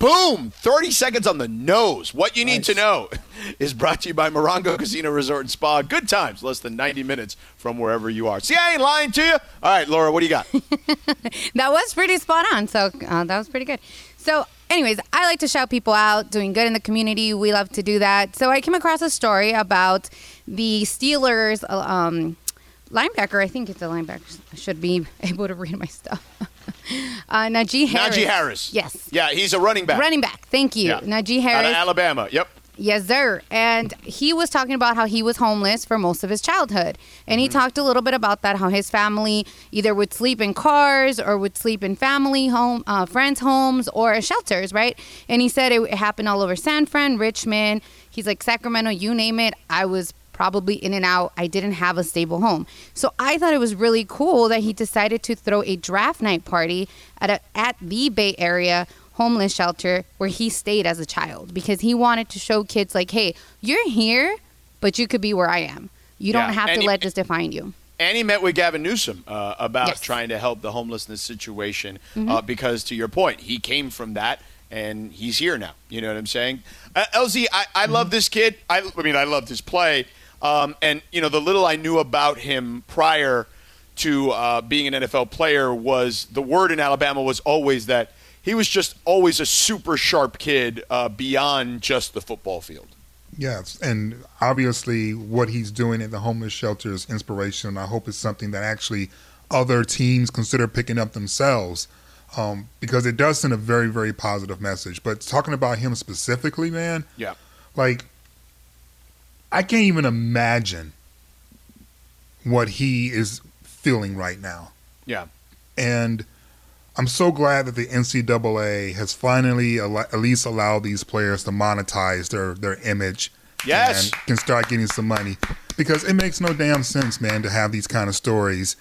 Boom! 30 seconds on the nose. What you need to know is brought to you by Morongo Casino Resort and Spa. Good times, less than 90 minutes from wherever you are. See, I ain't lying to you. All right, Laura, what do you got? that was pretty spot on. So uh, that was pretty good. So, anyways, I like to shout people out, doing good in the community. We love to do that. So I came across a story about the Steelers uh, um, linebacker. I think it's a linebacker. I should be able to read my stuff. uh, Najee Harris. Najee Harris. Yes. Yeah, he's a running back. Running back. Thank you. Yeah. Najee Out of Alabama. Yep. Yes, sir. And he was talking about how he was homeless for most of his childhood. And he talked a little bit about that, how his family either would sleep in cars or would sleep in family home, uh, friends' homes or shelters, right? And he said it happened all over San Fran, Richmond. He's like Sacramento, you name it. I was probably in and out. I didn't have a stable home. So I thought it was really cool that he decided to throw a draft night party at a, at the Bay Area homeless shelter where he stayed as a child because he wanted to show kids like, hey, you're here, but you could be where I am. You don't have and to he- let this define you. And he met with Gavin Newsom uh, about Yes. Mm-hmm. trying to help the homelessness situation uh, because, to your point, he came from that and he's here now. You know what I'm saying? Uh, LZ, I, I Mm-hmm. love this kid. I, I mean, I loved his play. Um, and, you know, the little I knew about him prior to uh, being an NFL player was the word in Alabama was always that he was just always a super sharp kid uh, beyond just the football field. Yes, and obviously what he's doing at the homeless shelter is inspirational. I hope it's something that actually other teams consider picking up themselves um, because it does send a very, very positive message. But talking about him specifically, man, Yeah. like I can't even imagine what he is feeling right now. Yeah. And I'm so glad that the NCAA has finally al- at least allowed these players to monetize their, their image. Yes. And can start getting some money. Because it makes no damn sense, man, to have these kind of stories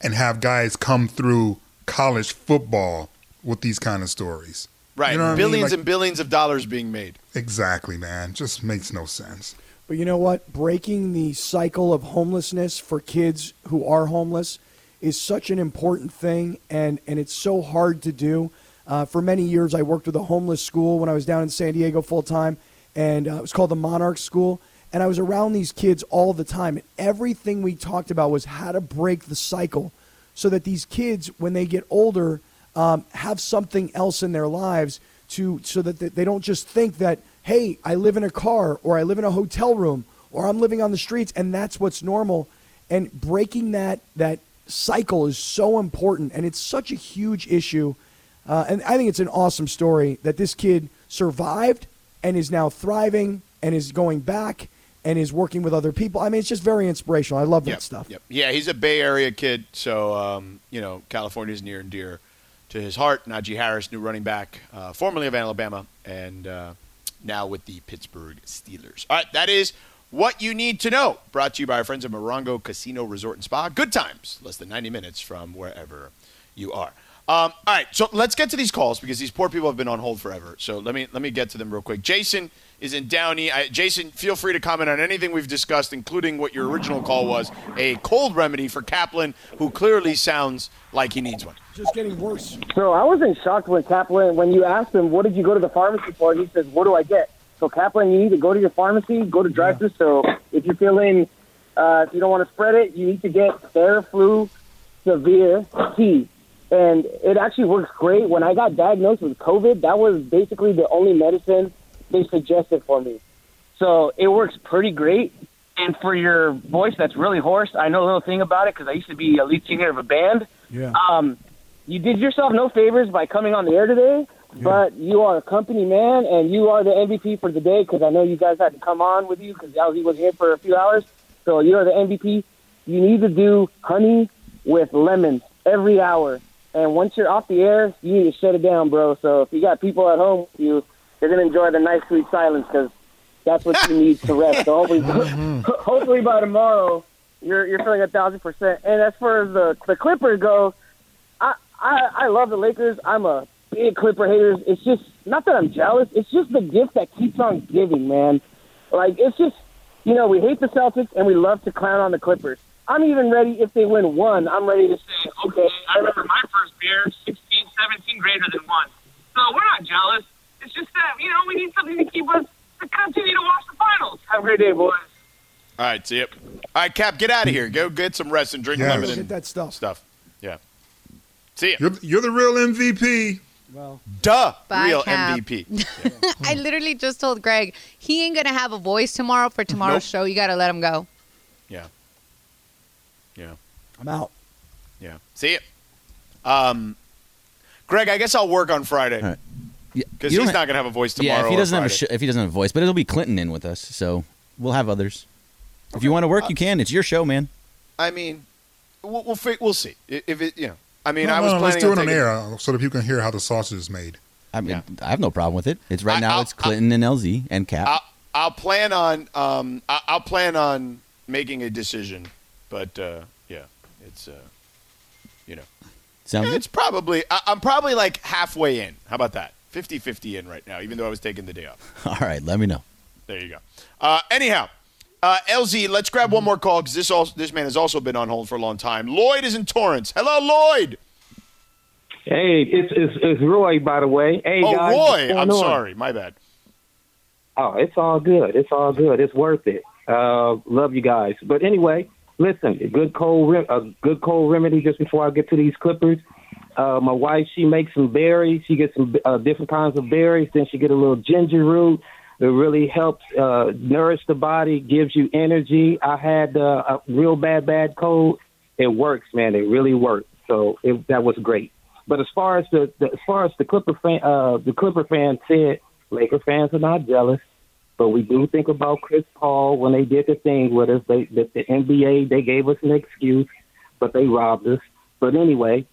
and have guys come through college football with these kind of stories. Right. You know what I mean? billions Like- and billions of dollars being made. Exactly, man. Just makes no sense. But you know what? Breaking the cycle of homelessness for kids who are homeless is such an important thing, and, and it's so hard to do. Uh, for many years, I worked with a homeless school when I was down in San Diego full time, and uh, it was called the Monarch School. And I was around these kids all the time, and everything we talked about was how to break the cycle so that these kids, when they get older, um, have something else in their lives to so that they- they don't just think that hey i live in a car or i live in a hotel room or i'm living on the streets and that's what's normal. And breaking that that cycle is so important and it's such a huge issue. Uh, and i think it's an awesome story that this kid survived and is now thriving and is going back and is working with other people. I mean it's just very inspirational. I love that Yep, stuff. Yep. Yeah, he's a Bay Area kid, so um, you know California's near and dear to his heart. Najee Harris, new running back, uh, formerly of Alabama, and uh, now with the Pittsburgh Steelers. All right, that is what you need to know. Brought to you by our friends at Morongo Casino Resort and Spa. Good times, less than 90 minutes from wherever you are. Um, all right, so let's get to these calls because these poor people have been on hold forever. So let me let me get to them real quick. Jason is in Downey. I, Jason, feel free to comment on anything we've discussed, including what your original call was a cold remedy for Kaplan, who clearly sounds like he needs one. just getting worse So I wasn't shocked when Kaplan, when you asked him, what did you go to the pharmacy for? He says, what do I get? So Kaplan, you need to go to your pharmacy, go to drive through. So if you're feeling, uh, if you don't want to spread it, you need to get Theraflu Severe T. And it actually works great. When I got diagnosed with COVID, that was basically the only medicine they suggested for me. So it works pretty great. And for your voice that's really hoarse, I know a little thing about it because I used to be a lead singer of a band yeah um, you did yourself no favors by coming on the air today, but you are a company man and you are the MVP for the day because I know you guys had to come on with you because LZ was here for a few hours. So you are the MVP. You need to do honey with lemons every hour. And once you're off the air, you need to shut it down, bro. So if you got people at home you, they're going to enjoy the nice, sweet silence because that's what you need to rest. So hopefully, mm-hmm. hopefully by tomorrow, you're you're feeling a thousand percent. And as far as the the Clippers go, I, I I love the Lakers. I'm a big Clipper hater. It's just not that I'm jealous. It's just the gift that keeps on giving, man. Like it's just you know we hate the Celtics and we love to clown on the Clippers. I'm even ready if they win one. I'm ready to say, okay, I remember my first beer, 16, 17 greater than one. So we're not jealous. It's just that you know we need something to keep us to continue to watch the finals. Have a great day, boys. All right, see you. All right, Cap, get out of here. Go get some rest and drink Yes. lemon Get that stuff. stuff. Yeah. See ya. You're, you're the real MVP. Well, Duh. Bye, Real Cap. MVP. I literally just told Greg he ain't gonna have a voice tomorrow for tomorrow's Nope. show. You gotta let him go. Yeah. Yeah. I'm out. Yeah. See ya. Um, Greg, I guess I'll work on Friday All right. Yeah, because you he's don't ha- not gonna have a voice tomorrow. Yeah, if he doesn't have a sh- if he doesn't have a voice, but it'll be Clinton in with us, so we'll have others. If you want to work, you can. It's your show, man. I mean, we'll we'll, fi- we'll see if it. You know, I mean, No, I was no, planning let's do on it on taking- air uh, so that people can hear how the sausage is made. I mean, Yeah. I have no problem with it. It's right I- now. I'll- it's Clinton and LZ and Cap. I'll, I'll plan on um I- I'll plan on making a decision, but uh, yeah, it's uh, you know, Sounds it's good. probably I, I'm probably like halfway in. How about that? 50-50 in right now, even though I was taking the day off. All right, let me know. There you go. Uh, anyhow, uh, LZ, let's grab one more call because this also, this man has also been on hold for a long time. Lloyd is in Torrance. Hello, Lloyd. Hey, it's it's, it's Roy, by the way. Hey oh, guys, Roy. I'm on? sorry. My bad. Oh, it's all good. It's all good. It's worth it. Uh, love you guys. But anyway, listen, a good cold rem- a good cold remedy just before I get to these Clippers. Uh, my wife, she makes some berries. She gets some uh, different kinds of berries. Then she get a little ginger root. It really helps uh, nourish the body, gives you energy. I had uh, a real bad, bad cold. It works, man. It really works. So it, that was great. But as far as the, the as far as the Clipper fan, uh, the Clipper fans said, Laker fans are not jealous. But we do think about Chris Paul when they did the thing with us. They the, the NBA they gave us an excuse, but they robbed us. But anyway,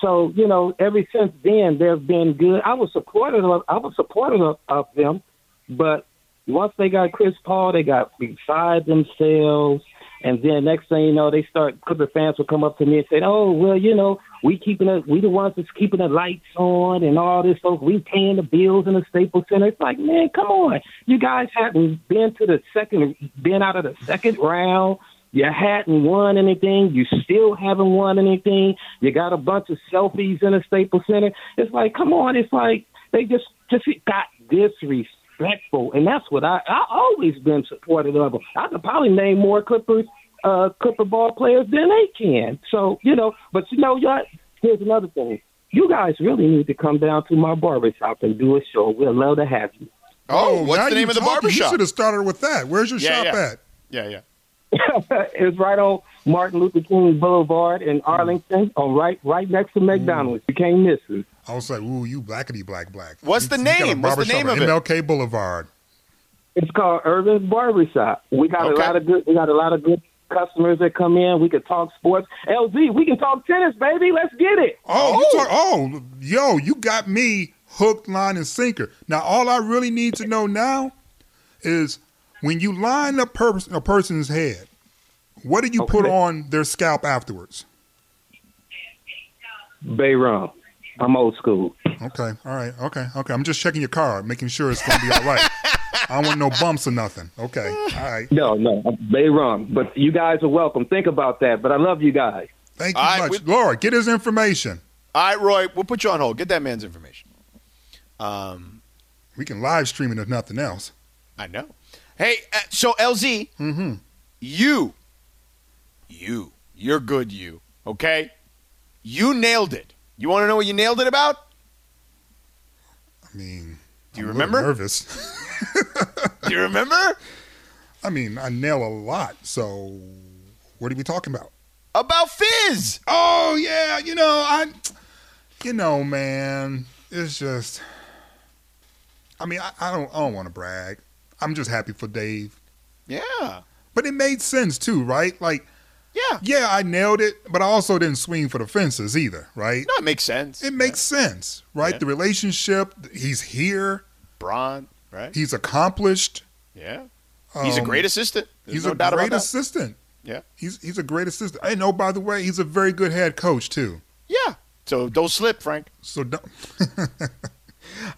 so you know, ever since then they've been good. I was supportive of I was supportive of, of them, but once they got Chris Paul, they got beside themselves. And then next thing you know, they start Clipper fans will come up to me and say, "Oh, well, you know, we keeping it, we the ones that's keeping the lights on and all this stuff. We paying the bills in the Staples Center." It's like, man, come on, you guys haven't been to the second, been out of the second round. You hadn't won anything. You still haven't won anything. You got a bunch of selfies in the Staples Center. It's like, come on. It's like they just just got disrespectful, and that's what I I always been supportive of. them. I could probably name more Clippers uh Clipper ball players than they can. So you know, but you know, y'all. Here's another thing. You guys really need to come down to my barbershop and do a show. We'd love to have you. Oh, what's now the name of the talking. You should have started with that. Where's your Yeah, shop yeah. at? Yeah, yeah. It's right on Martin Luther King Boulevard in mm. Arlington, on right right next to McDonald's. You can't miss it. I was like, ooh, you blackety black black. What's You- the you got a name? What's the name at of it? MLK Boulevard. It's called Urban's Barbershop. We got Okay. a lot of good. We got a lot of good customers that come in. We can talk sports. LZ, we can talk tennis, baby. Let's get it. Oh, you oh. talk, oh, yo, you got me hooked, line, and sinker. Now, all I really need to know now is when you line a, pers- a person's head, what do you put on their scalp afterwards? Bay Rum. I'm old school. Okay, all right, okay, okay. I'm just checking your card, making sure it's gonna be all right. I don't want no bumps or nothing. Okay, all right. No, no, Bay Rum. But you guys are welcome. Think about that. But I love you guys. Thank you All right, much, we- Laura. Get his information. All right, Roy, we'll put you on hold. Get that man's information. Um, We can live stream it if nothing else. I know. Hey, uh, so LZ, Mm-hmm. you, you, you're good. You okay? You nailed it. You want to know what you nailed it about? I mean, Do you I'm remember? Nervous. Do you remember I mean, I nail a lot. So, what are we talking about? about Fizz? Oh yeah, you know I, you know man, it's just. I mean, I, I don't I don't want to brag. I'm just happy for Dave, Yeah, but it made sense too, right? Like, yeah. yeah, I nailed it, but I also didn't swing for the fences either, right? No, it makes sense. It makes sense, right? Yeah. The relationship, he's here, Braun, right? he's accomplished. Yeah, he's a Um, great assistant. There's He's no a doubt great assistant. Yeah, He's he's a great assistant. And oh, by the way, he's a very good head coach too. yeah. So don't slip, Frank. So don't.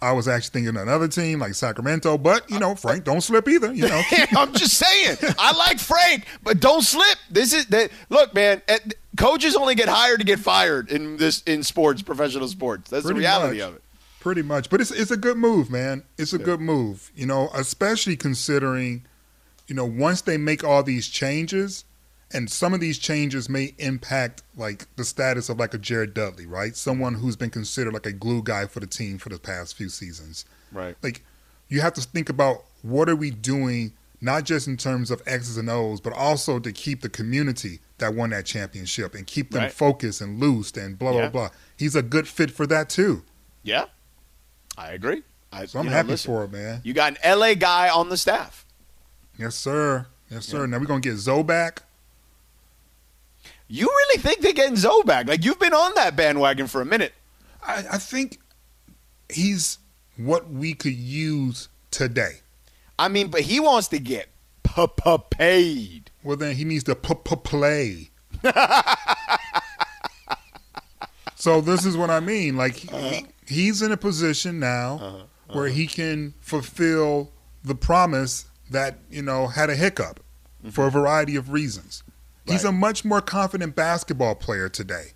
I was actually thinking another team like Sacramento, but you know, Frank, don't slip either. You know, I'm just saying. I like Frank, but don't slip. This is that. Look, man. eh, Coaches only get hired to get fired in this in sports, professional sports. That's Pretty the reality much. of it. Pretty much, but it's it's a good move, man. It's a good move, you know, especially considering, you know, once they make all these changes, and some of these changes may impact like the status of like a Jared Dudley, right? Someone who's been considered like a glue guy for the team for the past few seasons. Right. Like, you have to think about what are we doing, not just in terms of X's and O's, but also to keep the community that won that championship and keep them Right. focused and loosed and blah Yeah. blah blah. He's a good fit for that too. Yeah, I agree. I, So I'm know, happy listen, for it, man. You got an LA guy on the staff. Yes, sir. Yes, sir. Now we're gonna get Zo back. You really think they're getting Zo back? Like you've been on that bandwagon for a minute. I, I think he's what we could use today. I mean, but he wants to get paid. Well, then he needs to play. so this is what I mean. Like he, uh-huh. he's in a position now uh-huh. Uh-huh. where he can fulfill the promise that you know had a hiccup mm-hmm. for a variety of reasons. He's a much more confident basketball player today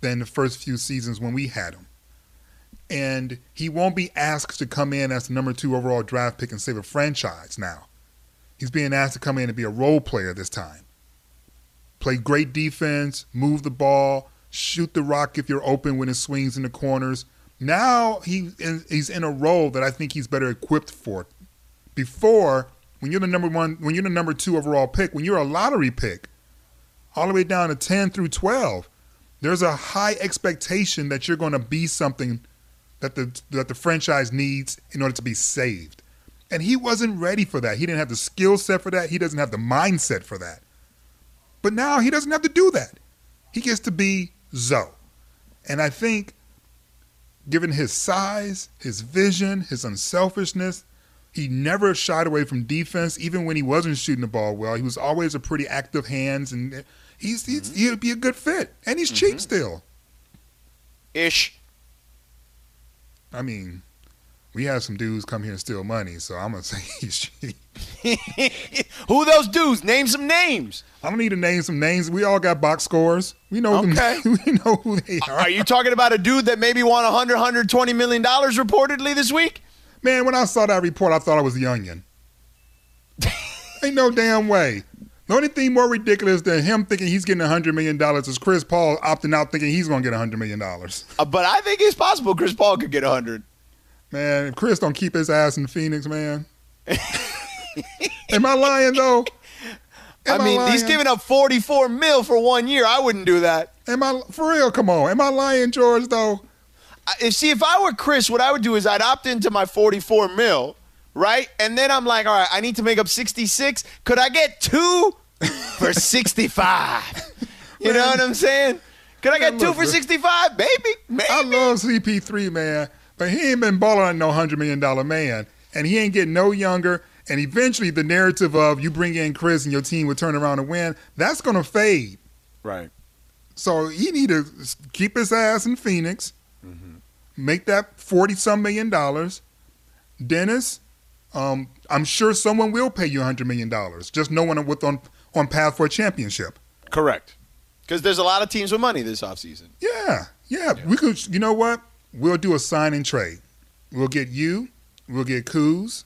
than the first few seasons when we had him. And he won't be asked to come in as the number two overall draft pick and save a franchise now. He's being asked to come in and be a role player this time. Play great defense, move the ball, shoot the rock if you're open when it swings in the corners. Now he he's in a role that I think he's better equipped for. Before, when you're the number one, when you're the number two overall pick, when you're a lottery pick, all the way down to ten through twelve, there's a high expectation that you're going to be something that the that the franchise needs in order to be saved. And he wasn't ready for that. He didn't have the skill set for that. He doesn't have the mindset for that. But now he doesn't have to do that. He gets to be Zo. And I think, given his size, his vision, his unselfishness, he never shied away from defense, even when he wasn't shooting the ball well. He was always a pretty active hands, and he's, he's mm-hmm. he'd be a good fit. And he's cheap mm-hmm. still. Ish. I mean, we have some dudes come here and steal money, so I'm gonna say he's cheap. Who those dudes? Name some names. I don't need to name some names. We all got box scores. We know Okay. them. we know who they are. Are you talking about a dude that maybe won 100, 120 million dollars reportedly this week? Man, when I saw that report, I thought I was Youngin. Ain't no damn way. The only thing more ridiculous than him thinking he's getting $100 million is Chris Paul opting out thinking he's going to get $100 million. Uh, but I think it's possible Chris Paul could get 100. Man, if Chris don't keep his ass in Phoenix, man. Am I lying, though? Am I mean, he's giving up 44 mil for one year. I wouldn't do that. Am I, for real, come on. Am I lying, George, though? I- If see, if I were Chris, what I would do is I'd opt into my 44 mil, right? And then I'm like, all right, I need to make up 66. Could I get two for 65? You know what I'm saying? Could I Man, get two for 65? Maybe, maybe. I love CP3, man, but he ain't been balling like no $100 million man, and he ain't getting no younger. And eventually, the narrative of you bring in Chris and your team would turn around and win, that's going to fade. right. So he need to keep his ass in Phoenix, make that 40 some million dollars. Dennis, um, I'm sure someone will pay you $100 million. Just no one with on, on path for a championship. Correct. Because there's a lot of teams with money this offseason. Yeah, yeah, We could. You know what? We'll do a sign and trade. We'll get you. We'll get Kuz.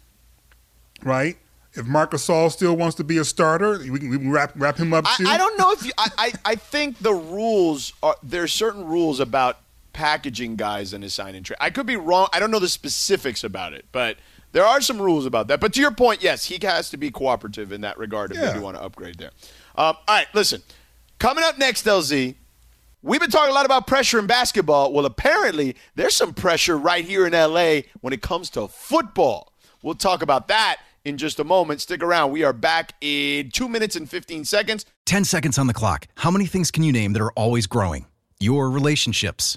Right. If Marcus Gasol still wants to be a starter, we can, we can wrap wrap him up I, too. I don't know if you, I, I, I think the rules are there's certain rules about packaging guys in a sign and trade. I could be wrong. I don't know the specifics about it, but there are some rules about that. But to your point, yes, he has to be cooperative in that regard if Yeah. they do want to upgrade there. Um, all right, listen. Coming up next, LZ, we've been talking a lot about pressure in basketball. Well, apparently there's some pressure right here in LA when it comes to football. We'll talk about that in just a moment. Stick around. We are back in two minutes and 15 seconds. 10 seconds on the clock. How many things can you name that are always growing? Your relationships,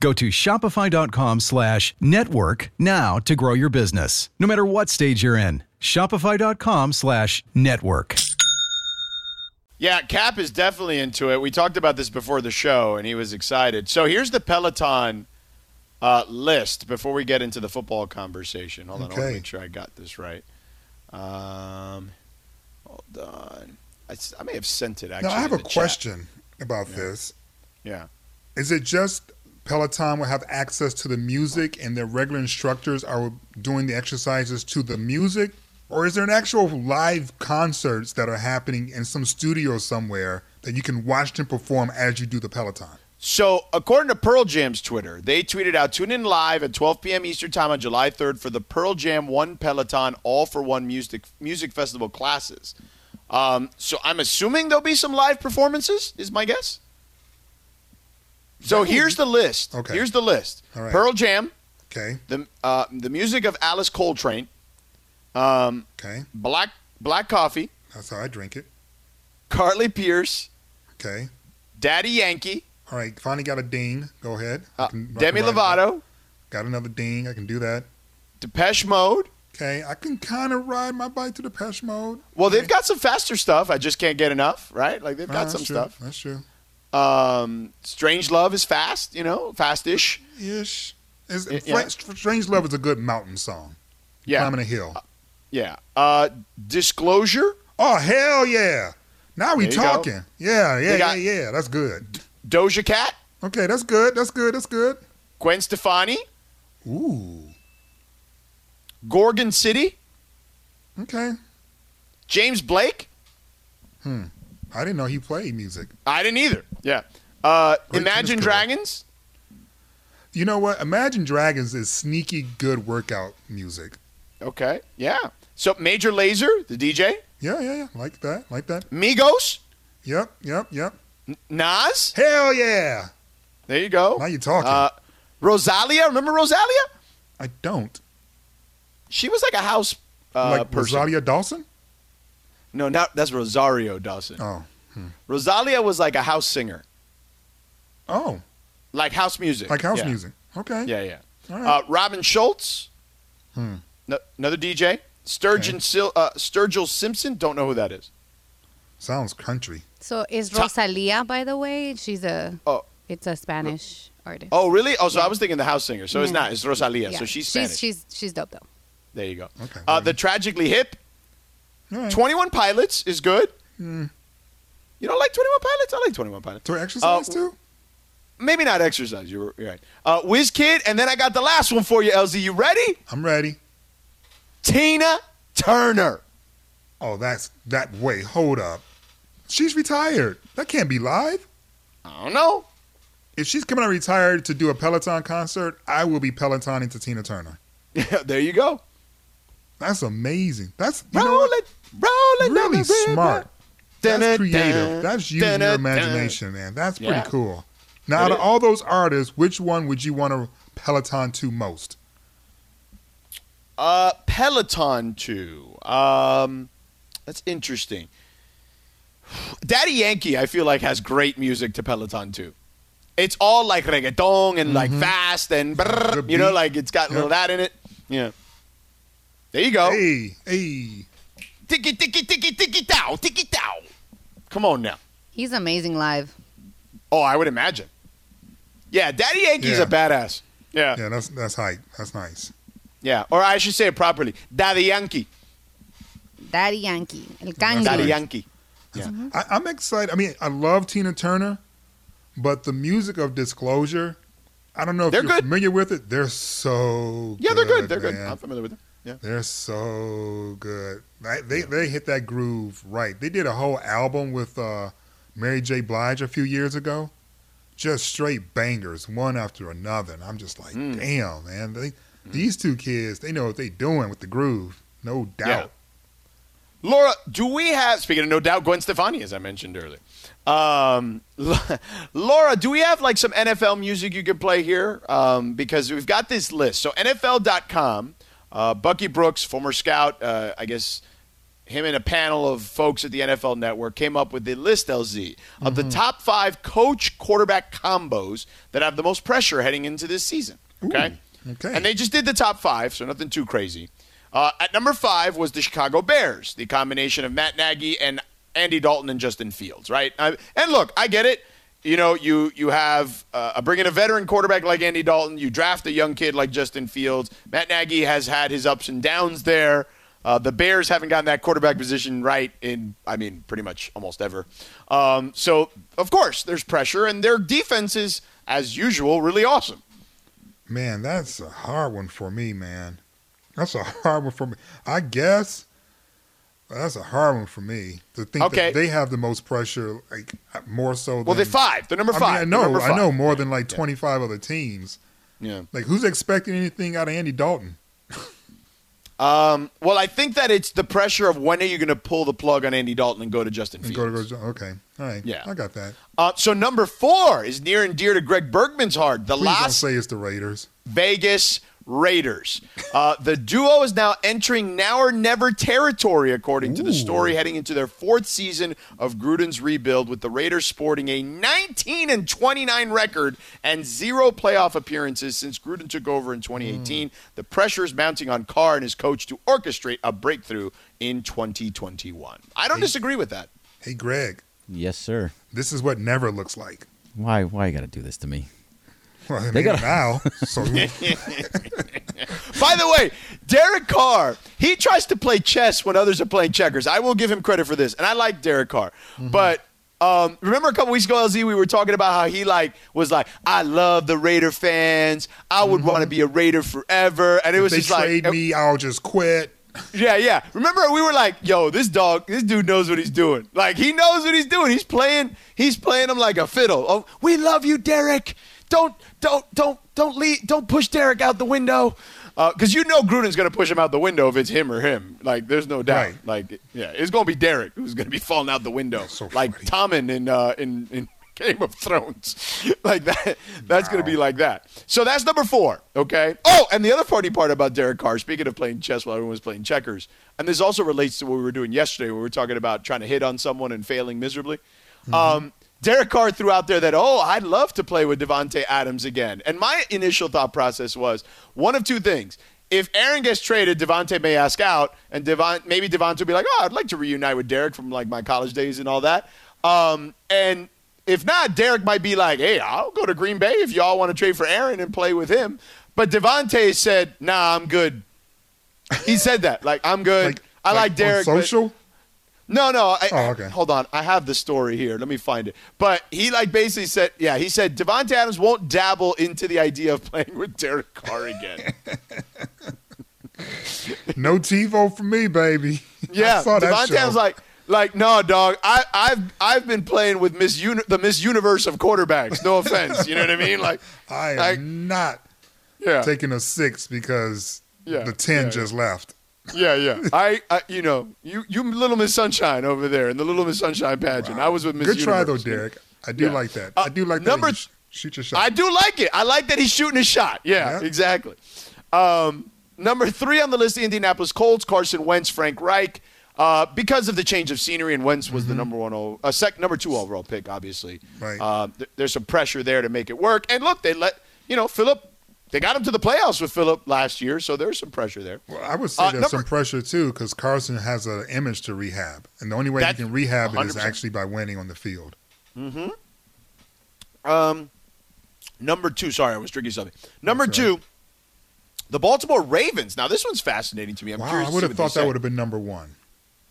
Go to shopify.com slash network now to grow your business, no matter what stage you're in. Shopify.com slash network. Yeah, Cap is definitely into it. We talked about this before the show, and he was excited. So here's the Peloton uh, list before we get into the football conversation. Hold on, I want to make sure I got this right. Um, hold on. I, s- I may have sent it actually. Now, I have a chat. question about this. Yeah. Is it just Peloton will have access to the music and their regular instructors are doing the exercises to the music? Or is there an actual live concerts that are happening in some studio somewhere that you can watch them perform as you do the Peloton? So, according to Pearl Jam's Twitter, they tweeted out tune in live at 12 p.m. Eastern Time on July 3rd for the Pearl Jam One Peloton All for One Music Music Festival classes. Um, so, I'm assuming there'll be some live performances, is my guess. So, here's the list. Okay. Here's the list All right. Pearl Jam, Okay, the, uh, the music of Alice Coltrane, um, okay. Black, Black Coffee, That's how I drink it. Carly Pearce, Okay. Daddy Yankee, All right, finally got a ding. Go ahead. Uh, Demi Lovato. Got another ding. I can do that. Depeche Mode. Okay, I can kind of ride my bike to Pesh mode. Well, they've got some faster stuff. I just can't get enough, right? Like they've got that's some true. stuff. That's true. Um, Strangelove is fast, you know, fastish. Ish. Ish. Is, yeah. Strangelove is a good mountain song. Yeah, Climbing a hill. yeah. Uh, Disclosure, Oh hell yeah! Now we you go. talking. Yeah, yeah, got- yeah, yeah. That's good. Doja Cat, Okay, that's good. That's good. That's good. Gwen Stefani, Ooh. Gorgon City, Okay. James Blake. Hmm. I didn't know he played music. I didn't either. Yeah. Uh, Imagine. Dragons. You know what? Imagine Dragons is sneaky good workout music. Okay. Yeah. So Major Lazer, the DJ. Yeah, yeah, yeah. Like that. Like that. Migos, Yep, yep, yep. Nas. Hell yeah! There you go. Now you're talking. Uh, Rosalia. Remember Rosalia? I don't. She was like a house uh, like person. Rosalia Dawson? No, not that's Rosario Dawson. Oh. Rosalia was like a house singer, Oh. like house music, Like house Yeah. music. Okay. Yeah, yeah. All right. Uh, Robin Schulz, Hmm. no, another DJ. Sturgeon Sil- uh, Sturgill Simpson. Don't know who that is. Sounds country. So is Ta- Rosalia, by the way? She's a. Oh. It's a Spanish artist. Oh, really? Oh, so I was thinking the house singer. So it's No. not. It's Rosalia. Yeah. So she's Spanish. She's she's dope though. there you go. Okay. Uh, the Tragically Hip. All right. Twenty One Pilots is good. You don't like Twenty One Pilots? I like Twenty One Pilots. To exercise Uh, too? Maybe not exercise. You're, you're right. Uh, Wizkid, and then I got the last one for you, LZ. You ready? I'm ready. Tina Turner. Oh, that's that. Wait, hold up. She's retired. That can't be live. I don't know. If she's coming out retired to do a Peloton concert, I will be Pelotoning to Tina Turner. Yeah, there you go. That's amazing. That's you know Roll what? it, roll it. really smart. That's creative. That's using your imagination, man. That's pretty Yeah. cool. Now, out of all those artists, which one would you want to Peloton to most? Uh, Peloton to. Um, that's interesting. Daddy Yankee, I feel like, has great music to Peloton 2. It's all like reggaeton and like fast and brrr, you know, like it's got a little that in it. Yeah. There you go. Hey, hey. Tiki tiki tiki tiki dow, tiki dow. Come on now. He's amazing live. Oh, I would imagine. Yeah, Daddy Yankee's Yeah. a badass. Yeah. Yeah, that's that's hype. That's nice. Yeah. Or I should say it properly. Daddy Yankee. Daddy Yankee. El Cangri. Daddy nice. Yankee. Yeah. I, I'm excited. I mean, I love Tina Turner, but the music of Disclosure, I don't know if They're you're good. familiar with it. They're so Yeah, they're good. They're man. good. I'm familiar with them. Yeah. They're so good. They, they they hit that groove right. They did a whole album with uh, Mary J. Blige a few years ago. Just straight bangers, one after another. And I'm just like, Mm. damn, man. They, These two kids, they know what they're doing with the groove. No doubt. Laura, do we have, speaking of no doubt, Gwen Stefani, as I mentioned earlier. Um, Laura, do we have like some NFL music you could play here? Um, because we've got this list. So, NFL.com, uh, Bucky Brooks, former scout, uh, I guess him and a panel of folks at the NFL Network came up with the list, LZ, of the top five coach quarterback combos that have the most pressure heading into this season. Okay? Okay. And they just did the top five, so nothing too crazy. Uh, at number five was the Chicago Bears, the combination of Matt Nagy and Andy Dalton and Justin Fields, right? Uh, and look, I get it. You know, you you have uh, bring in a veteran quarterback like Andy Dalton. You draft a young kid like Justin Fields. Matt Nagy has had his ups and downs there. Uh, the Bears haven't gotten that quarterback position right in, I mean, pretty much almost ever. Um, so, of course, there's pressure, and their defense is, as usual, really awesome. Man, that's a hard one for me, man. That's a hard one for me. I guess that's a hard one for me to think Okay. that they have the most pressure, like more so. Well, they're five. They're number I five. mean, I know, I know more than like twenty five other teams. Yeah. Like, who's expecting anything out of Andy Dalton? Um, well, I think that it's the pressure of when are you going to pull the plug on Andy Dalton and go to Justin Fields. go to go. Okay, all right. Yeah. I got that. Uh, so number four is near and dear to Greg Bergman's heart. The Please last don't say it's the Raiders. Vegas Raiders. Uh, the duo is now entering now or never territory, according to the story, heading into their fourth season of Gruden's rebuild, with the Raiders sporting a 19 and 29 record and zero playoff appearances since Gruden took over in 2018. The pressure is mounting on Carr and his coach to orchestrate a breakthrough in 2021. I don't disagree with that. Hey, Greg, Yes, sir. this is what never looks like. Why? Why you got to do this to me? Well, I They gotta- now. So By the way, Derek Carr, he tries to play chess when others are playing checkers. I will give him credit for this, and I like Derek Carr. But um, remember a couple weeks ago, LZ, we were talking about how he like was like, "I love the Raider fans. I would want to be a Raider forever," and it was they just like, trade me, I'll just quit. yeah, yeah. Remember, we were like, "Yo, this dog, this dude knows what he's doing. Like, he knows what he's doing. He's playing, he's playing him like a fiddle. Oh, we love you, Derek. Don't, don't, don't, don't leave, don't push Derek out the window, because you know Gruden's gonna push him out the window if it's him or him. Like, there's no doubt. Right. Like, yeah, it's gonna be Derek who's gonna be falling out the window, So like. Tommen in uh, in in Game of Thrones. like that. That's going to be like that. So that's number four. Okay. Oh, and the other funny part about Derek Carr, speaking of playing chess while everyone was playing checkers, and this also relates to what we were doing yesterday, where we were talking about trying to hit on someone and failing miserably. Um, Derek Carr threw out there that, oh, I'd love to play with Davante Adams again. And my initial thought process was one of two things. If Aaron gets traded, Davante may ask out, and Devon maybe Davante will be like, "Oh, I'd like to reunite with Derek from like my college days and all that." Um, and if not, Derek might be like, "Hey, I'll go to Green Bay if y'all want to trade for Aaron and play with him." But Devonte said, "Nah, I'm good." He said that, like, "I'm good. I like, on Derek." Social? No, no. I, Oh, okay. Hold on. I have the story here. Let me find it. But he like basically said, yeah, he said Davante Adams won't dabble into the idea of playing with Derek Carr again. No TiVo for me, baby. Yeah, I saw that Davante was like, like, no, dog. I, I've I've been playing with Miss Uni- the Miss Universe of quarterbacks. No offense, you know what I mean? Like, I am like, not yeah, taking a six because Yeah, the ten yeah, just left. Yeah, yeah. I, I, you know, you, you, Little Miss Sunshine over there in the Little Miss Sunshine pageant. I was with Miss Good try though, Derek. I do Yeah. like that. Uh, I do like number- that. sh- shoot your shot. I do like it. I like that he's shooting his shot. Yeah, Yeah. exactly. Um, number three on the list, the Indianapolis Colts, Carson Wentz, Frank Reich. Uh, because of the change of scenery, and Wentz was the number one, uh, sec, number two overall pick, obviously. Right. Uh, th- there's some pressure there to make it work. And look, they let you know Philip. They got him to the playoffs with Philip last year, so there's some pressure there. Well, I would say Uh, there's number- some pressure too because Carson has an image to rehab, and the only way he can rehab it is 100%. actually by winning on the field. Hmm. Um, number two. Sorry, I was drinking something. Number all two, the Baltimore Ravens. Now this one's fascinating to me. I'm Wow, curious. I would have thought that would have been number one.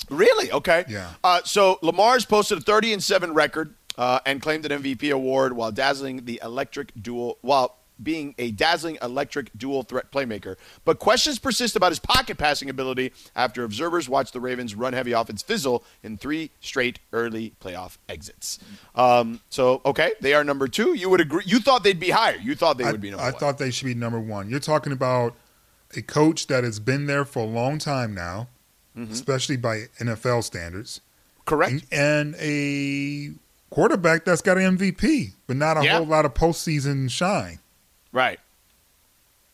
Really? Okay. Yeah. Uh, so Lamar's posted a 30 and seven record uh, and claimed an MVP award while dazzling the electric dual while being a dazzling electric dual threat playmaker. But questions persist about his pocket passing ability after observers watched the Ravens run heavy offense fizzle in three straight early playoff exits. Um, so okay, they are number two. You would agree? You thought they'd be higher. You thought they I, would be number I one. thought they should be number one. You're talking about a coach that has been there for a long time now, Mm-hmm. especially by NFL standards, Correct. and, and a quarterback that's got an MVP, but not a Yeah. whole lot of postseason shine. Right.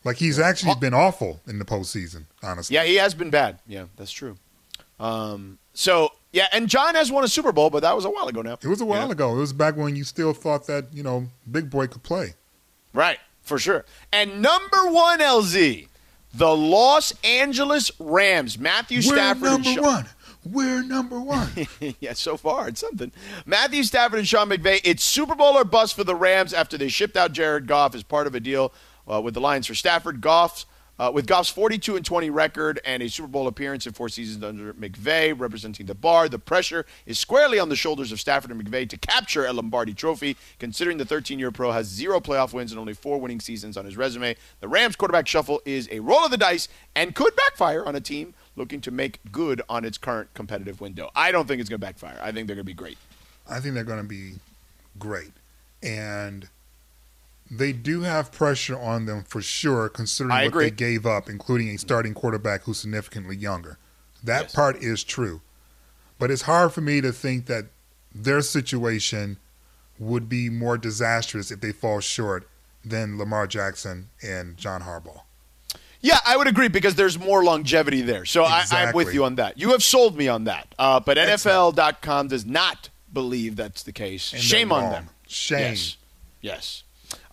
Like he's actually been awful in the postseason, honestly. Yeah, he has been bad. Yeah, that's true. Um, so yeah, and John has won a Super Bowl, but that was a while ago now. It was a while Yeah. ago. It was back when you still thought that you know Big Boy could play. Right, for sure. And number one, LZ, The Los Angeles Rams. Matthew We're Stafford. number Sean- one. We're number one. yeah, so far it's something. Matthew Stafford and Sean McVay. It's Super Bowl or bust for the Rams after they shipped out Jared Goff as part of a deal uh, with the Lions for Stafford. Goff's uh, with Goff's 42 and 20 record and a Super Bowl appearance in four seasons under McVay, representing the bar, the pressure is squarely on the shoulders of Stafford and McVay to capture a Lombardi Trophy. Considering the 13-year pro has zero playoff wins and only four winning seasons on his resume, the Rams quarterback shuffle is a roll of the dice and could backfire on a team looking to make good on its current competitive window. I don't think it's going to backfire. I think they're going to be great. I think they're going to be great. And they do have pressure on them for sure, considering I what agree. they gave up, including a starting quarterback who's significantly younger. That Yes. part is true. But it's hard for me to think that their situation would be more disastrous if they fall short than Lamar Jackson and John Harbaugh. Yeah, I would agree because there's more longevity there. So I, I'm with you on that. You have sold me on that. Uh, but Excellent. NFL.com does not believe that's the case. And Shame on them. Shame. Yes. Yes.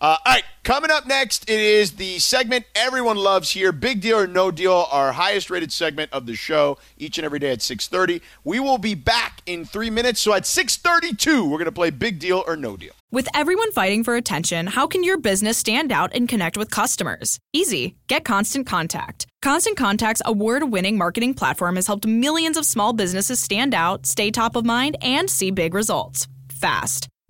Uh, all right, coming up next, it is the segment everyone loves here, Big Deal or No Deal, our highest rated segment of the show, each and every day at 6.30. We will be back in three minutes, so at 6.32, we're going to play Big Deal or No Deal. With everyone fighting for attention, how can your business stand out and connect with customers? Easy. Get Constant Contact. Constant Contact's award winning marketing platform has helped millions of small businesses stand out, stay top of mind, and see big results fast.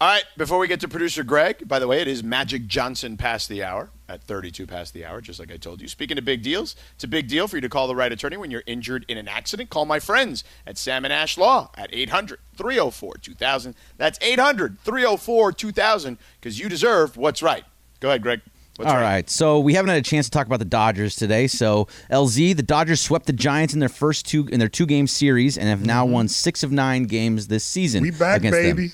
All right, before we get to producer Greg, by the way, it is Magic Johnson past the hour at 32 past the hour, just like I told you. Speaking of big deals, it's a big deal for you to call the right attorney when you're injured in an accident. Call my friends at Salmon Ash Law at 800 304 2000. That's 800 304 2000 because you deserve what's right. Go ahead, Greg. What's All right. So we haven't had a chance to talk about the Dodgers today. So LZ, the Dodgers swept the Giants in their first two in their two game series and have now won six of nine games this season. Mm-hmm. We back, against them.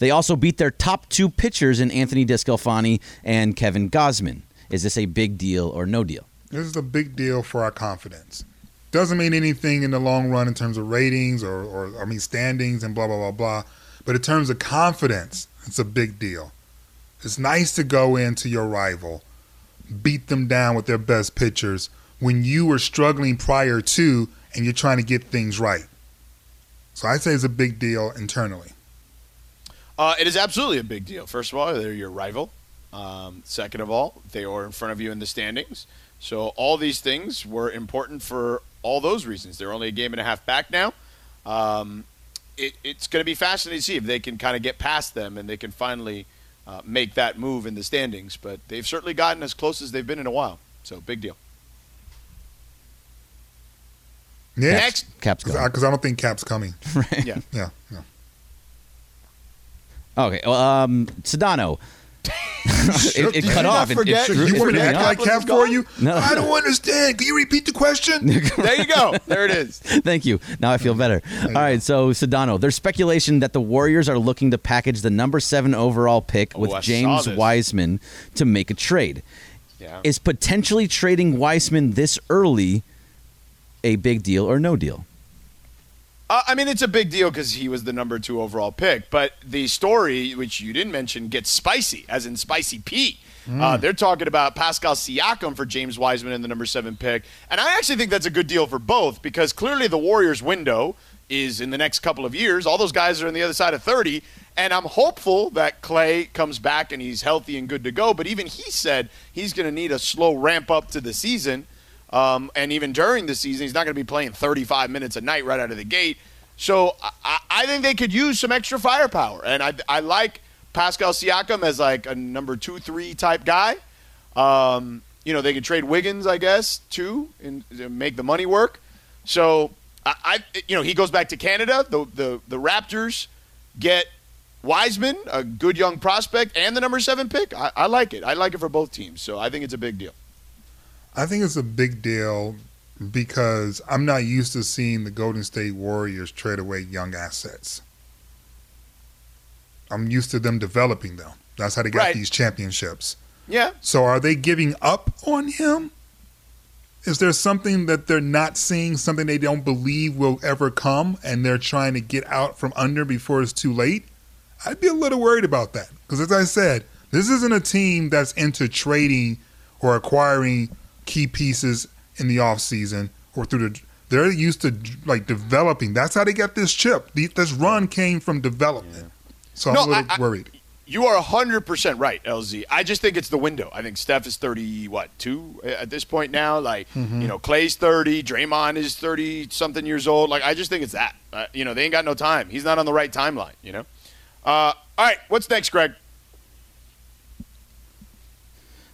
They also beat their top two pitchers in Anthony DeSclafani and Kevin Gausman. Is this a big deal or no deal? This is a big deal for our confidence. Doesn't mean anything in the long run in terms of ratings or, or I mean standings and blah blah blah blah. But in terms of confidence, it's a big deal. It's nice to go into your rival, beat them down with their best pitchers when you were struggling prior to and you're trying to get things right. So I say it's a big deal internally. Uh, it is absolutely a big deal. First of all, they're your rival. Um, second of all, they are in front of you in the standings. So all these things were important for all those reasons. They're only a game and a half back now. Um, it, it's going to be fascinating to see if they can kind of get past them and they can finally uh, make that move in the standings. But they've certainly gotten as close as they've been in a while. So big deal. Next. Cap's Because. I, don't think Cap's coming. Yeah. Yeah. yeah. Okay. Well, um, Sedano. it, it cut off. It- forget? it, You it, You it want threw to act off. like Cap for you? No. I don't understand. Can you repeat the question? There you go. There it is. Thank you. Now I feel better. All right, so Sedano, there's speculation that the Warriors are looking to package the number seven overall pick with Oh, I James. Wiseman to make a trade. Yeah. Is potentially trading Wiseman this early a big deal or no deal? Uh, I mean, it's a big deal because he was the number two overall pick. But the story, which you didn't mention, gets spicy, as in spicy P. Uh, they're talking about Pascal Siakam for James Wiseman in the number seven pick. And I actually think that's a good deal for both because clearly the Warriors' window is in the next couple of years. All those guys are on the other side of 30. And I'm hopeful that Clay comes back and he's healthy and good to go. But even he said he's going to need a slow ramp up to the season. Um, and even during the season, he's not going to be playing 35 minutes a night right out of the gate. So I- I, think they could use some extra firepower, and I, I like Pascal Siakam as like a number two, three type guy. Um, you know, they could trade Wiggins, I guess, too, and and make the money work. So I, I you know, he goes back to Canada. The the the Raptors get Wiseman, a good young prospect, and the number seven pick. I, I like it. I like it for both teams. So I think it's a big deal. I think it's a big deal because I'm not used to seeing the Golden State Warriors trade away young assets. I'm used to them developing them. That's how they got Right. these championships. Yeah. So are they giving up on him? Is there something that they're not seeing, something they don't believe will ever come, and they're trying to get out from under before it's too late? I'd be a little worried about that. Because as I said, this isn't a team that's into trading or acquiring key pieces in the offseason or through the they're used to like developing. That's how they got this chip. The- This run came from development. So I'm No, a little I- I- worried. You are 100% right, LZ. I just think it's the window. I think Steph is 30, what, two at this point now? Like, Mm-hmm. you know, Clay's 30, Draymond is 30 something years old. Like, I just think it's that. Uh, you know, they ain't got no time. He's not on the right timeline, you know? Uh, all right, what's next, Greg?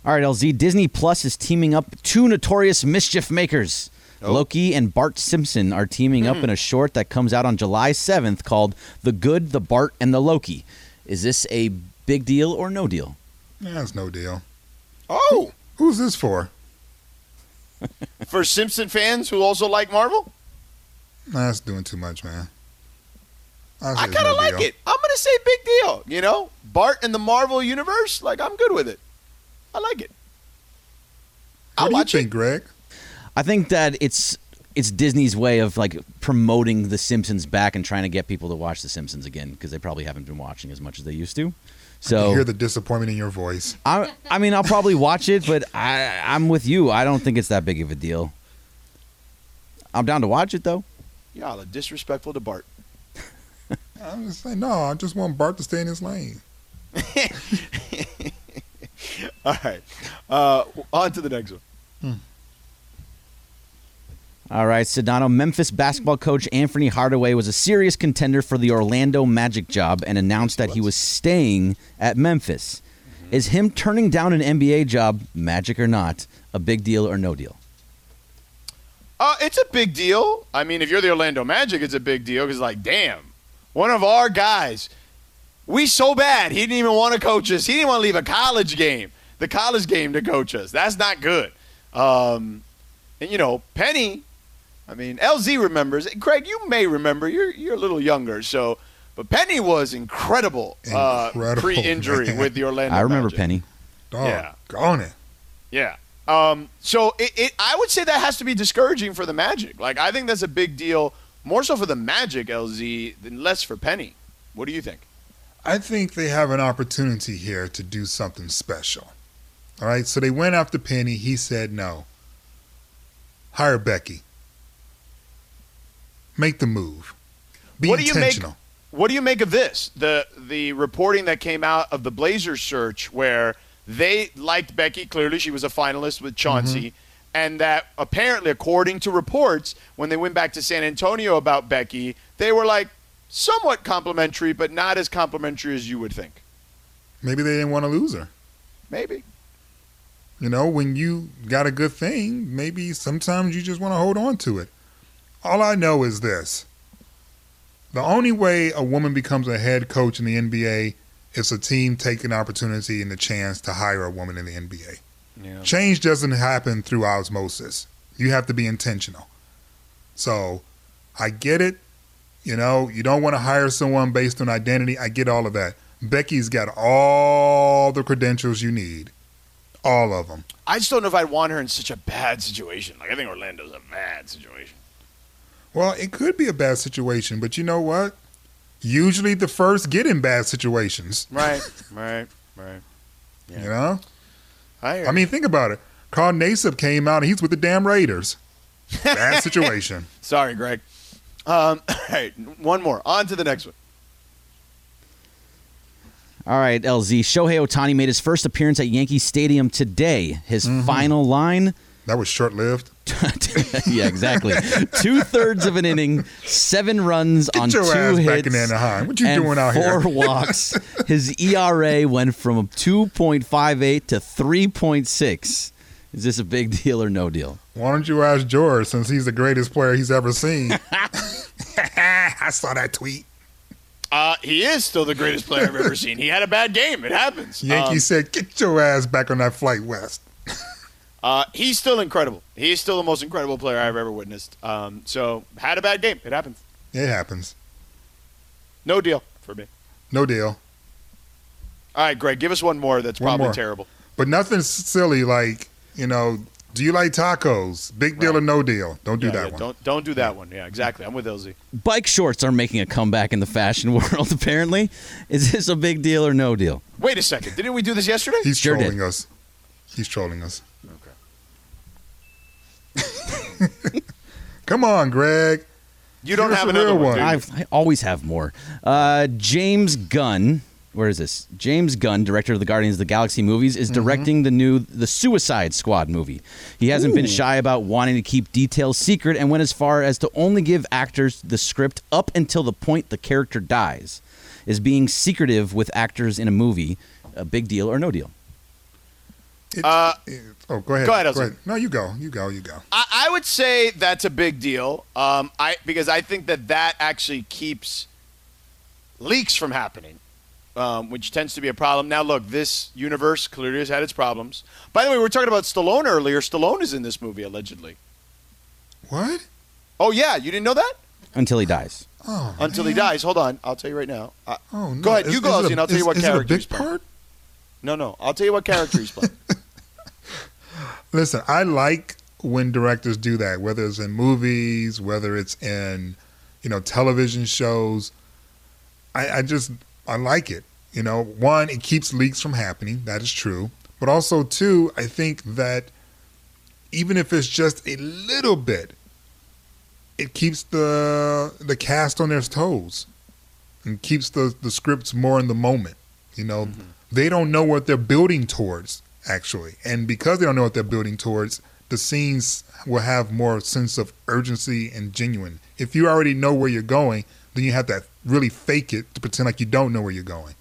All right, LZ. Disney Plus is teaming up two notorious mischief makers. Oh. Loki and Bart Simpson are teaming Hmm. up in a short that comes out on July 7th called The Good, the Bart, and the Loki. Is this a big deal or no deal? That's no deal. Oh, Who's this for? for Simpson fans who also like Marvel? That's doing too much, man. I say kind of no like deal. it. I'm going to say big deal. You know, Bart in the Marvel universe, like, I'm good with it. I like it. What I'll do you think, it. Greg? I think that it's it's Disney's way of like promoting The Simpsons back and trying to get people to watch The Simpsons again because they probably haven't been watching as much as they used to. I So hear the disappointment in your voice. I, I mean, I'll probably watch it, but I, I'm with you. I don't think it's that big of a deal. I'm down to watch it though. Y'all are disrespectful to Bart. I'm just saying, no, I just want Bart to stay in his lane. All right. Uh, on to the next one. All right, Sedano. Memphis basketball coach Anfernee Hardaway was a serious contender for the Orlando Magic job and announced that he was staying at Memphis. Is him turning down an NBA job, Magic or not, a big deal or no deal? Uh, it's a big deal. I mean, if you're the Orlando Magic, it's a big deal because, like, damn, one of our guys, we so bad he didn't even want to coach us. He didn't want to leave a college game, the college game, to coach us. That's not good. Um, and you know, Penny. I mean, LZ remembers. Craig, you may remember. You're you're a little younger, so. But Penny was incredible, uh, pre-injury man. with the Orlando. I remember Magic. Penny. Dog, Yeah. on it. Yeah. Um, so it, it, I would say that has to be discouraging for the Magic. Like, I think that's a big deal, more so for the Magic, LZ, than less for Penny. What do you think? I think they have an opportunity here to do something special. All right, so they went after Penny. He said no. Hire Becky. Make the move. Be what do you make? intentional. What do you make of this? The the reporting that came out of the Blazers search, where they liked Becky. Clearly, she was a finalist with Chauncey, mm-hmm. and that apparently, according to reports, when they went back to San Antonio about Becky, they were like somewhat complimentary, but not as complimentary as you would think. Maybe they didn't want to lose her. Maybe. You know, when you got a good thing, maybe sometimes you just want to hold on to it. All I know is this the only way a woman becomes a head coach in the NBA is a team taking opportunity and the chance to hire a woman in the NBA. Yeah. Change doesn't happen through osmosis. You have to be intentional. So I get it. You know, you don't want to hire someone based on identity. I get all of that. Becky's got all the credentials you need. All of them. I just don't know if I'd want her in such a bad situation. Like I think Orlando's a bad situation. Well, it could be a bad situation, but you know what? Usually the first get in bad situations. Right, right, right. You know? I, I mean, think about it. Carl Nassib came out and he's with the damn Raiders. Bad situation. sorry, Greg. Um, all right, one more. On to the next one. All right, LZ. Shohei Ohtani made his first appearance at Yankee Stadium today. His Mm-hmm. final line That was short lived. yeah, exactly. Two thirds of an inning, seven runs Get on your two ass hits. back in Anaheim. What you and doing out four here? walks. His ERA went from 2.58 to 3.6. Is this a big deal or no deal? Why don't you ask George since he's the greatest player he's ever seen? I saw that tweet. Uh, he is still the greatest player I've ever seen. He had a bad game. It happens. Yankee Um, said, "Get your ass back on that flight west." Uh, he's still incredible. He's still the most incredible player I've ever witnessed. Um, so had a bad game. It happens. It happens. No deal for me. No deal. All right, Greg, give us one more. That's One probably more. terrible. But nothing silly like you know. Do you like tacos? Big deal or no deal? Don't do Yeah, that yeah, one. Don't don't do that one. Yeah, exactly. I'm with LZ. Bike shorts are making a comeback in the fashion world, apparently. Is this a big deal or no deal? Wait a second. Didn't we do this yesterday? He's Sure did. trolling us. He's trolling us. Okay. Come on, Greg. You don't Give us have another real one. one. I've, I always have more. Uh, James Gunn, where is this? James Gunn, director of the Guardians of the Galaxy movies, is directing the new The Suicide Squad movie. He hasn't been shy about wanting to keep details secret and went as far as to only give actors the script up until the point the character dies. Is being secretive with actors in a movie a big deal or no deal? It- Uh, it- oh, go ahead. go ahead, LZ. No, you go. You go. You go. I, I would say that's a big deal. Um, I because I think that that actually keeps leaks from happening, um, which tends to be a problem. Now, look, this universe clearly has had its problems. By the way, we were talking about Stallone earlier. Stallone is in this movie allegedly. What? Oh yeah, you didn't know that Until he dies. Oh, until he dies. Hold on, I'll tell you right now. Uh, Oh no. Go ahead, Is- you go, is it LZ, a- and I'll tell you is- what is it a character big he's playing. part? no, no, I'll tell you what character he's playing. Listen, I like when directors do that, whether it's in movies, whether it's in, you know, television shows. I, I just I like it. You know, one, it keeps leaks from happening. That is true. But also, two, I think that even if it's just a little bit, it keeps the the cast on their toes and keeps the the scripts more in the moment. You know, mm-hmm. they don't know what they're building towards actually, and because they don't know what they're building towards, the scenes will have more sense of urgency and genuine. If you already know where you're going, then you have to really fake it to pretend like you don't know where you're going.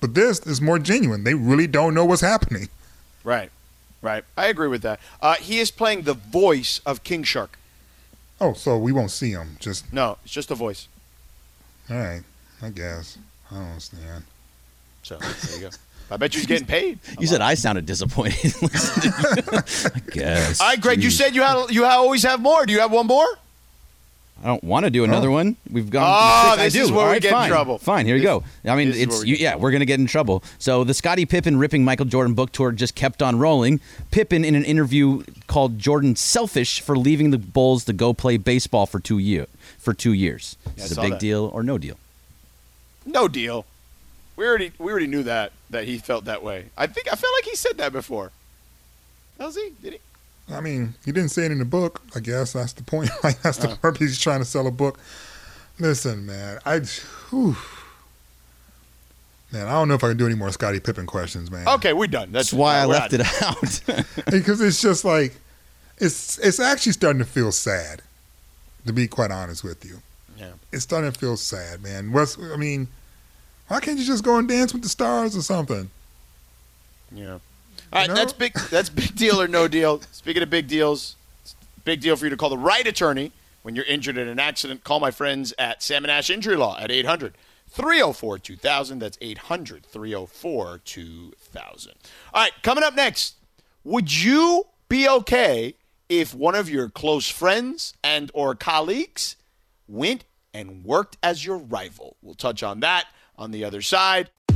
But this is more genuine. They really don't know what's happening. right, right. I agree with that. Uh, he is playing the voice of King Shark. Oh, so we won't see him. Just No, it's just a voice. all right, I guess. I don't understand. So there you go. I bet you he's getting paid. You said I sounded disappointed. I guess. All right, Greg. You said you had you always have more. Do you have one more? I don't want to do another Oh. one. We've gone. Oh, six. I this do. is where All we right, get in trouble. Fine, here we This- go. I mean, it's we you, yeah, we're gonna get in trouble. So the Scottie Pippen ripping Michael Jordan book tour just kept on rolling. Pippen, in an interview, called Jordan selfish for leaving the Bulls to go play baseball for two year for two years. Yeah, it a big that. deal or no deal? No deal. We already we already knew that that he felt that way. I think I felt like he said that before. Was he? Did he? I mean, he didn't say it in the book. I guess that's the point. Like that's the oh. purpose. He's trying to sell a book. Listen, man, I, whew. man, I don't know if I can do any more Scottie Pippen questions, man. Okay, we're done. That's, That's why I left out. it out. because it's just like it's it's actually starting to feel sad. To be quite honest with you, Yeah. it's starting to feel sad, man. What's I mean, why can't you just go and dance with the stars or something? Yeah. All right, know? that's big. That's big deal or no deal. Speaking of big deals, it's big deal for you to call the right attorney when you're injured in an accident. Call my friends at Salmon Ash Injury Law at 800 304 2000. That's 800 304 2000. All right, coming up next. Would you be okay if one of your close friends and or colleagues went and worked as your rival? We'll touch on that on the other side.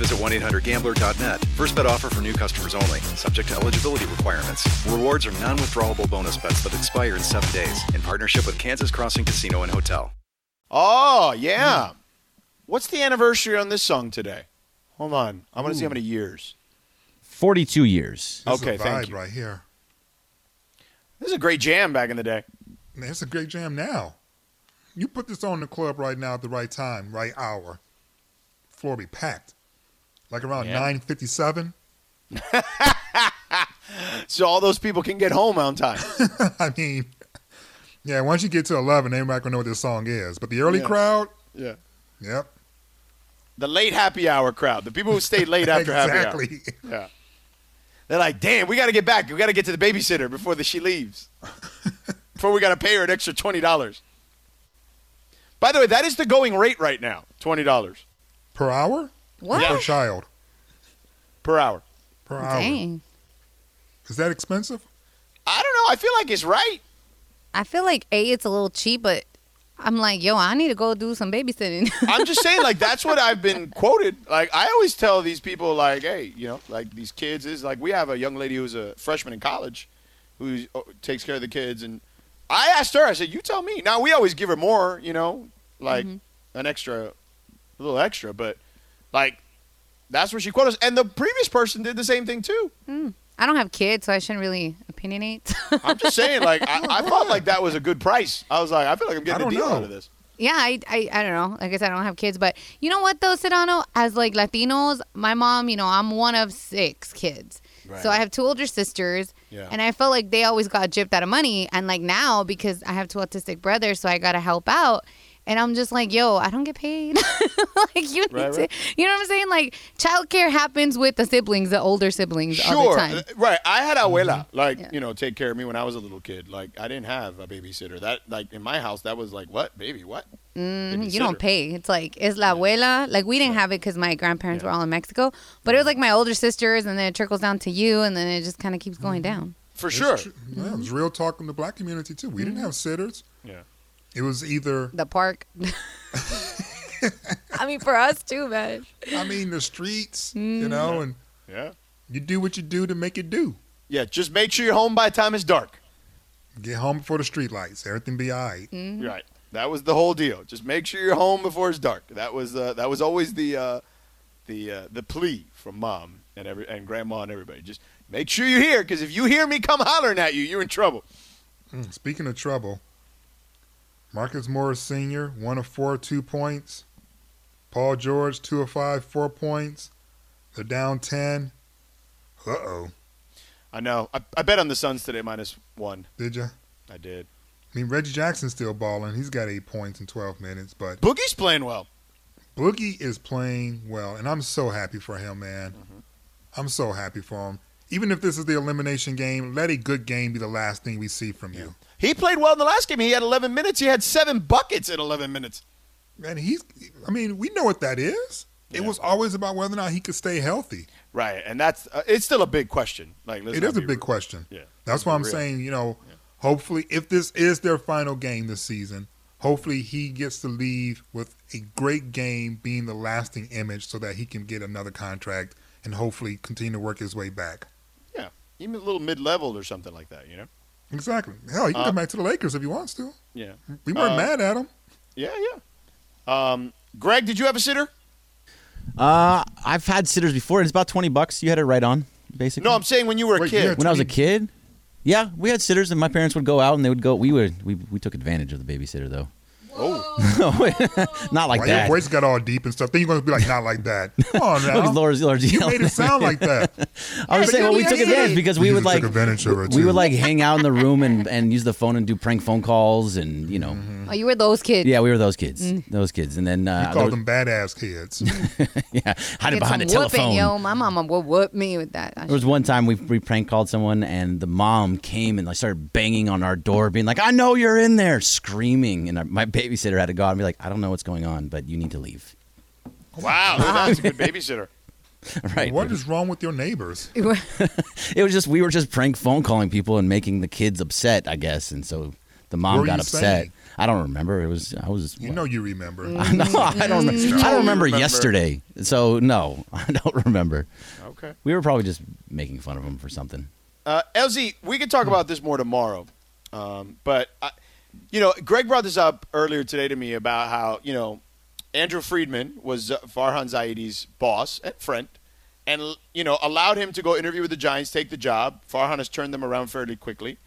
visit 1-800-GAMBLER.net. First bet offer for new customers only. Subject to eligibility requirements. Rewards are non-withdrawable bonus bets that expire in seven days. In partnership with Kansas Crossing Casino and Hotel. Oh, yeah. What's the anniversary on this song today? Hold on. I want to see how many years. 42 years. This is Okay, a thank vibe you. right here. This is a great jam back in the day. Man, it's a great jam now. You put this on the club right now at the right time, right hour. Floor be packed. Like around Yeah. 957. So all those people can get home on time. I mean, yeah, once you get to 11, everybody gonna know what this song is. But the early Yeah. crowd, yeah. yep. The late happy hour crowd. The people who stayed late after happy hour. Yeah. They're like, damn, we got to get back. We got to get to the babysitter before the, she leaves. before we got to pay her an extra $20. By the way, that is the going rate right now $20 Per hour? What? Per child. per hour. Per hour. Dang. Is that expensive? I don't know. I feel like it's right. I feel like A, it's a little cheap, but I'm like, yo, I need to go do some babysitting. I'm just saying, like, that's what I've been quoted. Like, I always tell these people, like, hey, you know, like these kids is like, we have a young lady who's a freshman in college who uh, takes care of the kids. And I asked her, I said, you tell me. Now, we always give her more, you know, like an extra, a little extra, but like, that's what she quoted us. And the previous person did the same thing too. Hmm. I don't have kids, so I shouldn't really opinionate. I'm just saying, like, I, I thought like that was a good price. I was like, I feel like I'm getting a deal know. out of this. Yeah, I, I I don't know. I guess I don't have kids, but you know what though, Sedano? As like Latinos, my mom, you know, I'm one of six kids. Right. So I have two older sisters, Yeah. and I felt like they always got gypped out of money. And like now, because I have two autistic brothers, so I gotta help out. And I'm just like, yo, I don't get paid. like you need Right, to, right. you know what I'm saying? Like childcare happens with the siblings, the older siblings, all the time. uh, right. I had abuela, like Yeah. you know, take care of me when I was a little kid. Like I didn't have a babysitter. That like in my house, that was like what baby, what? Mhm, You don't pay. It's like it's la abuela. Like we didn't have it because my grandparents were all in Mexico, but it was like my older sisters, and then it trickles down to you, and then it just kind of keeps going down. For It's sure. tr- Yeah, it was real talk in the black community too. We didn't have sitters. Yeah. It was either, The park. I mean, for us too, man. I mean, the streets, you know, and Yeah. you do what you do to make it do. Yeah. Just make sure you're home by the time it's dark. Get home before the street lights. Everything be all right. Right. That was the whole deal. Just make sure you're home before it's dark. That was uh, that was always the uh, the uh, the plea from mom and every and grandma and everybody. Just make sure you're here because if you hear me come hollering at you, you're in trouble. Mm, Speaking of trouble, Marcus Morris Sr., one of four, two points. Paul George, two of five, four points. They're down 10. Uh oh. I know. I, I bet on the Suns today minus one. Did you? I did. I mean, Reggie Jackson's still balling. He's got eight points in 12 minutes, but Boogie's playing well. Boogie is playing well, and I'm so happy for him, man. I'm so happy for him. Even if this is the elimination game, let a good game be the last thing we see from you. He played well in the last game. He had 11 minutes. He had seven buckets in 11 minutes. And he's, I mean, we know what that is. It was always about whether or not he could stay healthy. Right, and that's uh, it's still a big question. Like It is a big rude. question. Yeah, That's why I'm Real. saying, you know, hopefully, if this is their final game this season, hopefully he gets to leave with a great game being the lasting image so that he can get another contract and hopefully continue to work his way back. Yeah, even a little mid-level or something like that. You know. Exactly. Hell, he can Uh, come back to the Lakers if he wants to. Yeah. We weren't Uh, mad at him. Yeah, yeah. Um, Greg, did you have a sitter? Uh, I've had sitters before. It's about 20 bucks. You had it right on, basically. No, I'm saying when you were a Wait, kid. when I was a kid, yeah, we had sitters, and my parents would go out, and they would go. We would we, we took advantage of the babysitter though. Oh, not like Why your voice got all deep and stuff. Then you're gonna be like, not like that. Come on now. Look at Laura's, Laura's you made it sound like that. I was Yeah, saying, well, we took did. advantage because we You would like advantage of it, we would like hang out in the room and, and use the phone and do prank phone calls and you know Oh, you were those kids. yeah we were those kids Mm. those kids and then uh, You there call was- them badass kids. yeah hiding Get behind the some whooping, telephone. yo. My mama would whoop me with that. There was one time we, we prank called someone and the mom came and like started banging on our door, being like, "I know you're in there," screaming, and our, my babysitter had to go out and be like, "I don't know what's going on, but you need to leave." Wow, that's a good babysitter. right? what is wrong with your neighbors? It was just we were just prank phone calling people and making the kids upset, I guess, and so the mom were got you upset. saying? I don't remember. It was I was. You know you remember. no, I don't. Remember, I don't remember remember. yesterday. So no, I don't remember. Okay. We were probably just making fun of him for something. Uh, LZ, we could talk about this more tomorrow. Um, but, I, you know, Greg brought this up earlier today to me about how, you know, Andrew Friedman was Farhan Zaidi's boss and friend and, you know, allowed him to go interview with the Giants, take the job. Farhan has turned them around fairly quickly.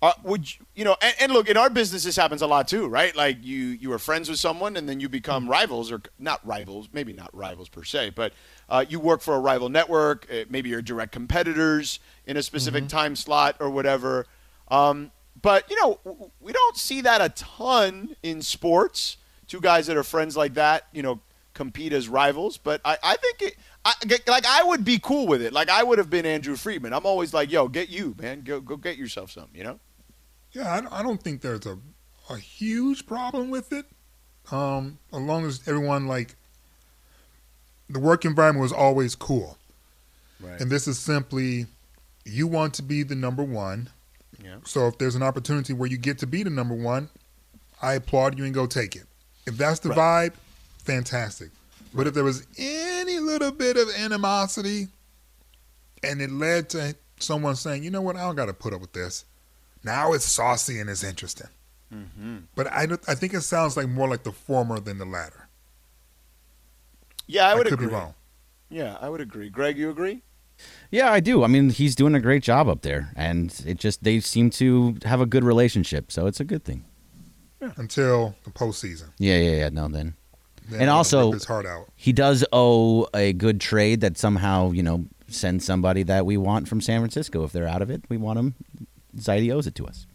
Uh, would you, you know? And, and look, in our business, this happens a lot too, right? Like you, you are friends with someone, and then you become rivals, or not rivals, maybe not rivals per se, but uh, you work for a rival network. Uh, maybe you're direct competitors in a specific time slot or whatever. Um, but you know, we don't see that a ton in sports. Two guys that are friends like that, you know, compete as rivals. But I, I think it, I, like I would be cool with it. Like I would have been Andrew Friedman. I'm always like, yo, get you, man, go go get yourself something, you know. Yeah, I don't, I don't think there's a, a huge problem with it. Um, as long as everyone like the work environment was always cool. Right. And this is simply you want to be the number one. Yeah. So if there's an opportunity where you get to be the number one, I applaud you and go take it. If that's the vibe, fantastic. But if there was any little bit of animosity and it led to someone saying, you know what, I don't got to put up with this. Now it's saucy and it's interesting. Mm-hmm. But I, I think it sounds like more like the former than the latter. Yeah, I would could agree. Yeah, I would agree. Greg, you agree? Yeah, I do. I mean, he's doing a great job up there, and it just they seem to have a good relationship, so it's a good thing. Yeah. Until the postseason. Yeah, yeah, yeah. No, then Then And also- his heart out. he does owe a good trade that somehow you know sends somebody that we want from San Francisco. If they're out of it, we want him. Zaidi owes it to us.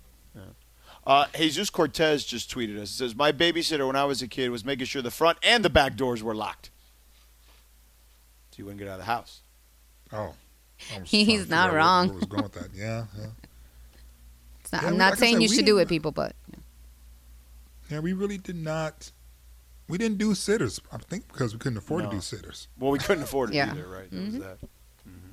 Uh, Jesus Cortez just tweeted us. It says, My babysitter when I was a kid was making sure the front and the back doors were locked. So you wouldn't get out of the house. Oh. He's trying to figure not out where- wrong. where it was going with that. Yeah, yeah. It's not- Yeah, I'm we- not like saying said, you should do it, uh, people, but Yeah, we really did not. We didn't do sitters. I think because we couldn't afford No. to do sitters. Well, we couldn't afford it Yeah. either, right? There was mm-hmm. that. Mm-hmm.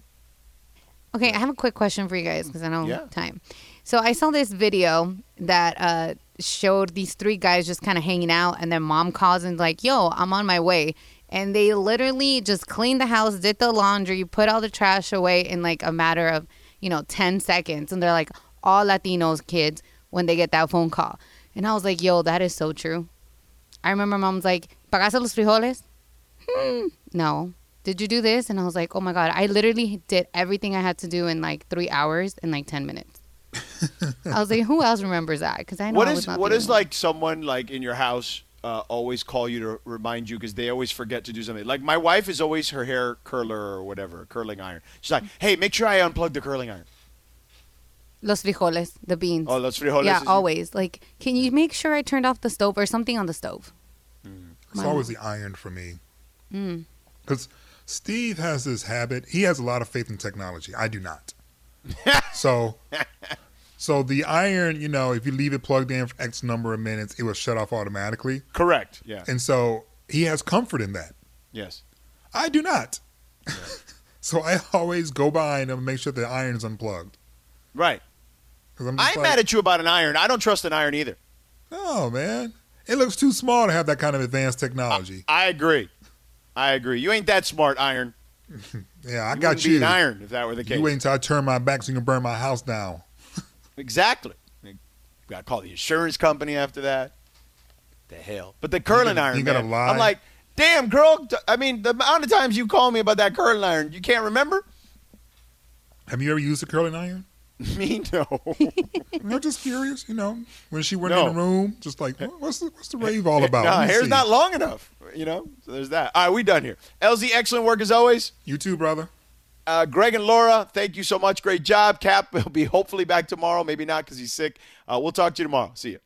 Okay, I have a quick question for you guys because I know Yeah. Have time. So I saw this video that uh, showed these three guys just kind of hanging out, and their mom calls and like, "Yo, I'm on my way," and they literally just cleaned the house, did the laundry, put all the trash away in like a matter of you know ten seconds, and they're like all Latinos kids when they get that phone call, and I was like, "Yo, that is so true." I remember mom's like, "Pagaste los frijoles?" Hmm, no. Did you do this? And I was like, oh my God, I literally did everything I had to do in like three hours in like 10 minutes. I was like, who else remembers that? Because I know What I is was not what is like someone like in your house uh, always call you to remind you because they always forget to do something. Like my wife is always her hair curler or whatever, curling iron. She's like, "Hey, make sure I unplug the curling iron." Los frijoles, the beans. Oh, los frijoles. yeah, is- always. Like, can you make sure I turned off the stove or something on the stove? It's always the iron for me. Mm. Because Steve has this habit. He has a lot of faith in technology. I do not. so, so the iron, you know, if you leave it plugged in for X number of minutes, it will shut off automatically. Correct. Yeah. And so he has comfort in that. Yes. I do not. so I always go behind him and make sure the iron's unplugged. Right. I'm I'm like, mad at you about an iron. I don't trust an iron either. No, man. It looks too small to have that kind of advanced technology. I agree. I agree. You ain't that smart, iron. yeah, I You got wouldn't be you. an iron if that were the case. You wait until I turn my back so you can burn my house down. Exactly. Got to call the insurance company after that. The hell. But the curling gotta- iron, you gotta lie. I'm like, damn, girl. I mean, the amount of times you call me about that curling iron, you can't remember? Have you ever used a curling iron? Me no. I'm just curious, you know, when she went No. in the room, just like, what's the, what's the rave all about? no, hair's see." not long enough. You know, so there's that. All right, we done here. LZ, excellent work as always. You too, brother. Uh, Greg and Laura, thank you so much. Great job. Kap will be hopefully back tomorrow. Maybe not because he's sick. Uh, we'll talk to you tomorrow. See you.